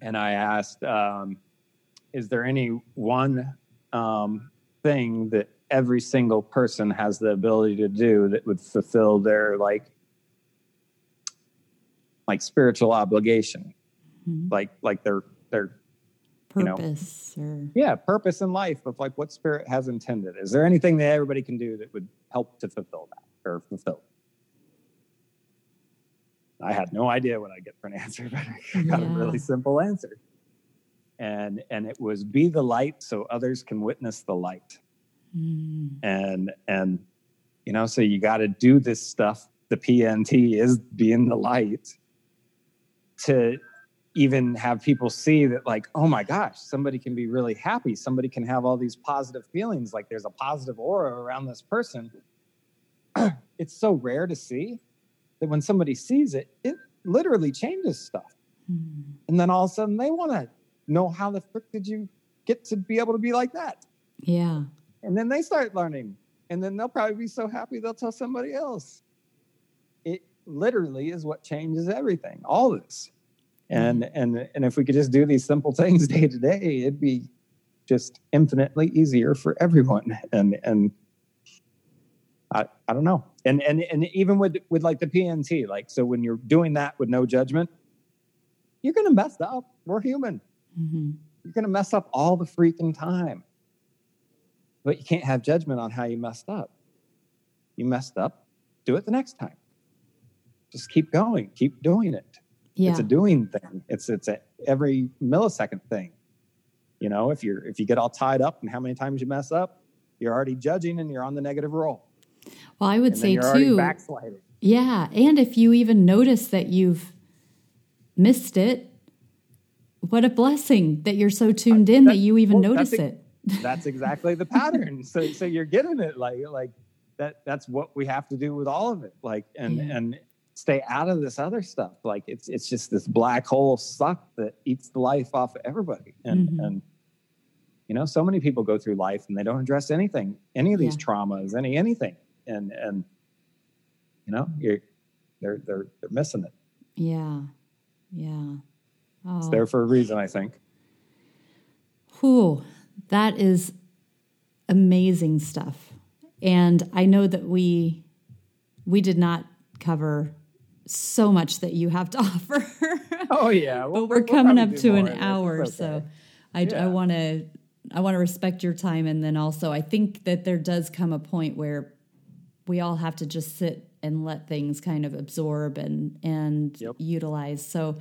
And I asked, um, is there any one um, thing that every single person has the ability to do that would fulfill their like like spiritual obligation, Mhm. like like their their you know, Purpose or yeah purpose in life of like what spirit has intended. Is there anything that everybody can do that would help to fulfill that or fulfill? I had no idea what I'd get for an [laughs] answer, but I got a really simple answer. And and it was be the light so others can witness the light. Mm. And and you know, so you got to do this stuff. The PNT is being the light to even have people see that like, oh my gosh, somebody can be really happy. Somebody can have all these positive feelings. Like there's a positive aura around this person. [clears throat] it's so rare to see that when somebody sees it, it literally changes stuff. Mm. And then all of a sudden they want to know how the frick did you get to be able to be like that? Yeah. And then they start learning. And then they'll probably be so happy they'll tell somebody else. It literally is what changes everything, all this. And and and if we could just do these simple [laughs] things day to day, it'd be just infinitely easier for everyone. And and I, I don't know. And and and even with with like the PNT, like so when you're doing that with no judgment, you're gonna mess up. We're human. Mhm. You're going to mess up all the freaking time. But you can't have judgment on how you messed up. You messed up, do it the next time. Just keep going, keep doing it. Yeah. It's a doing thing. It's it's a every millisecond thing. You know, if you're if you get all tied up and how many times you mess up, you're already judging and you're on the negative roll. well, I would And say you're too. backsliding. Yeah. And if you even notice that you've missed it, what a blessing that you're so tuned uh, in that, that- you even well, notice it. [laughs] that's exactly the pattern so so you're getting it like like that that's what we have to do with all of it like and Yeah. and stay out of this other stuff like it's it's just this black hole suck that eats the life off of everybody and Mhm. and you know so many people go through life and they don't address anything any of these Yeah. traumas any anything and and you know you're they're they're they're missing it Yeah. Yeah. Oh. it's there for a reason i think Whew, that is amazing stuff. And I know that we we did not cover so much that you have to [laughs] offer. oh yeah but we're coming up to an hour, so I, Yeah. I want to I want to respect your time, and then also I think that there does come a point where we all have to just sit and let things kind of absorb and and Yep. utilize. So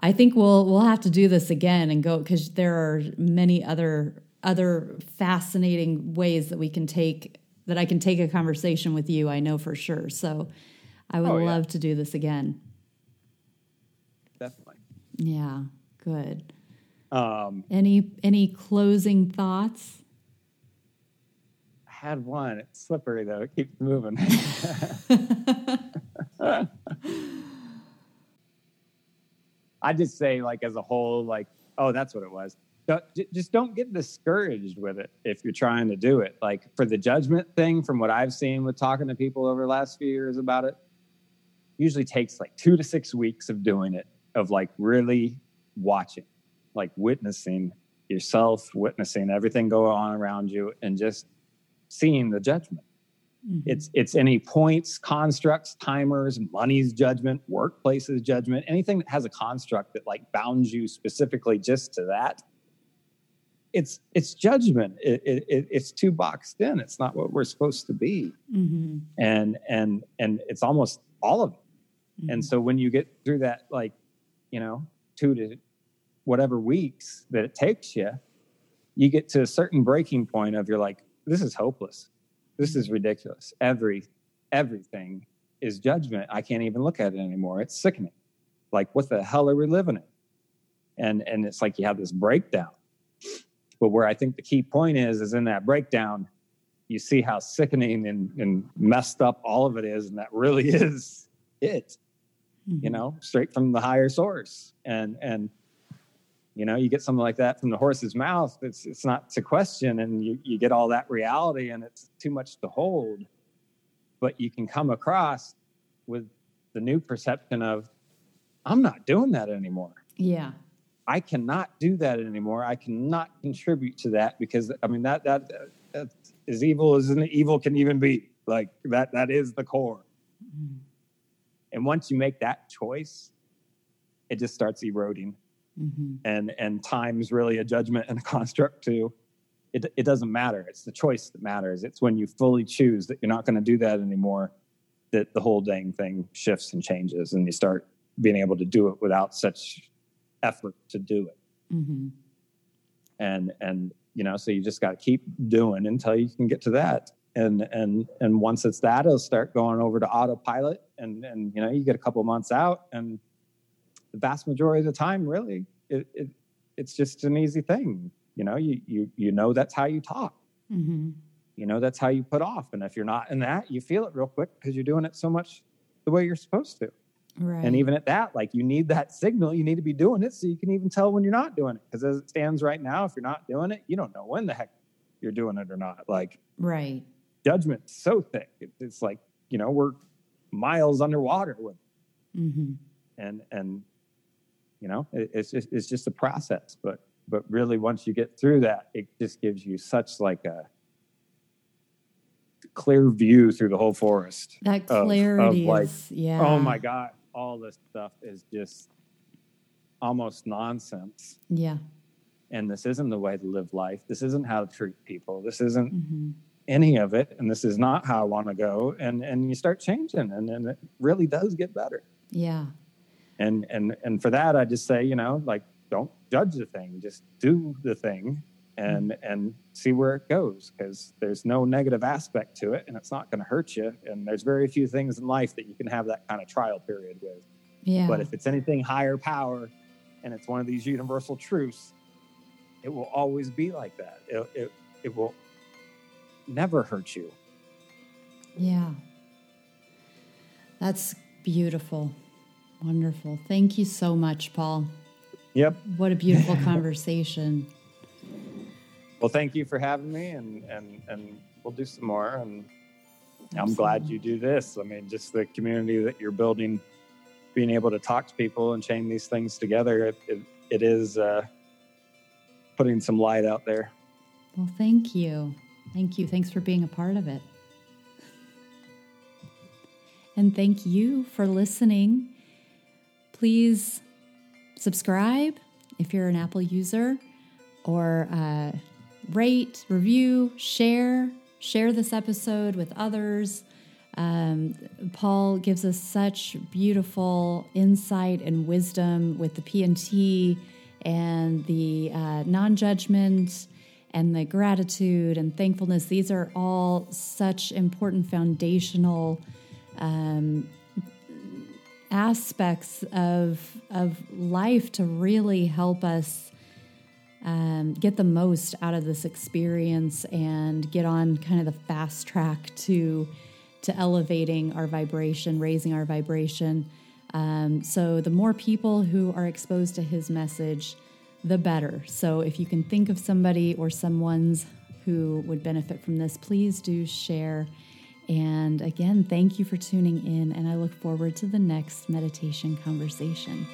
I think we'll we'll have to do this again and go because there are many other other fascinating ways that we can take that I can take a conversation with you. I know for sure. So I would Oh, yeah. love to do this again. definitely Yeah, good. um Any any closing thoughts? I had one. It's slippery though. It keeps moving. [laughs] I just say, like as a whole, like, oh, that's what it was. Don't, just don't get discouraged with it if you're trying to do it. Like for the judgment thing, from what I've seen with talking to people over the last few years about it, usually takes like two to six weeks of doing it, of like really watching, like witnessing yourself, witnessing everything go on around you, and just seeing the judgment. Mhm. It's it's any points, constructs, timers, money's judgment, workplace's judgment, anything that has a construct that like bounds you specifically just to that. It's it's judgment. It, it, it it's too boxed in. It's not what we're supposed to be, Mhm. and and and it's almost all of it. And Mhm. so when you get through that, like you know, two to whatever weeks that it takes you, you get to a certain breaking point of you're like, this is hopeless. This is ridiculous. Every everything is judgment. I can't even look at it anymore. It's sickening. Like, what the hell are we living in? And and it's like you have this breakdown. But where I think the key point is, is in that breakdown, you see how sickening and, and messed up all of it is, and that really [laughs] is it you Mhm. know, straight from the higher source. And and you know, you get something like that from the horse's mouth. It's it's not to question, and you you get all that reality, and it's too much to hold. But you can come across with the new perception of, I'm not doing that anymore. Yeah. I cannot do that anymore. I cannot contribute to that because I mean that that that's as evil as an evil can even be. Like that that is the core. Mhm. And once you make that choice, it just starts eroding. Mm-hmm. And and time's really a judgment and a [laughs] construct too. It it doesn't matter. It's the choice that matters. It's when you fully choose that you're not going to do that anymore that the whole dang thing shifts and changes and you start being able to do it without such effort to do it. Mm-hmm. And and you know, so you just got to keep doing until you can get to that and and and once it's that it'll start going over to autopilot and and you know you get a couple months out and the vast majority of the time really it, it it's just an easy thing. You know you you you know that's how you talk. Mm-hmm. you know that's how you put off. And if you're not in that you feel it real quick because you're doing it so much the way you're supposed to. Right. And even at that like you need that signal. You need to be doing it so you can even tell when you're not doing it. Because as it stands right now if you're not doing it you don't know when the heck you're doing it or not. Like right judgment so thick. It's like you know we're miles underwater with, mm-hmm. and and you know it's just, it's just a process. But but really, once you get through that, it just gives you such like a clear view through the whole forest. That clarity, of, of like, is, yeah. Oh my god, all this stuff is just almost nonsense. Yeah. And this isn't the way to live life. This isn't how to treat people. This isn't. Mm-hmm any of it and this is not how i want to go and and you start changing and then it really does get better. Yeah. And and and for that i just say you know like don't judge the thing just do the thing and mm-hmm. and see where it goes because there's no negative aspect to it and it's not going to hurt you and there's very few things in life that you can have that kind of trial period with. Yeah. But if it's anything higher power and it's one of these universal truths it will always be like that. It, it, it will never hurt you. Yeah. That's beautiful. Wonderful. Thank you so much, Paul. Yep. What a beautiful [laughs] conversation. Well, thank you for having me and and and we'll do some more and Absolutely. I'm glad you do this. I mean, just the community that you're building, being able to talk to people and chain these things together, it, it, it is uh, putting some light out there. Well, thank you. Thank you. Thanks for being a part of it. And thank you for listening. Please subscribe if you're an Apple user, or uh, rate, review, share, share this episode with others. Um, Paul gives us such beautiful insight and wisdom with the PNT and the uh, non judgment and the gratitude and thankfulness, these are all such important foundational um, aspects of, of life to really help us um, get the most out of this experience and get on kind of the fast track to to elevating our vibration, raising our vibration. Um, so the more people who are exposed to his message, the better. So if you can think of somebody or someone's who would benefit from this, please do share. And again, thank you for tuning in, and I look forward to the next meditation conversation.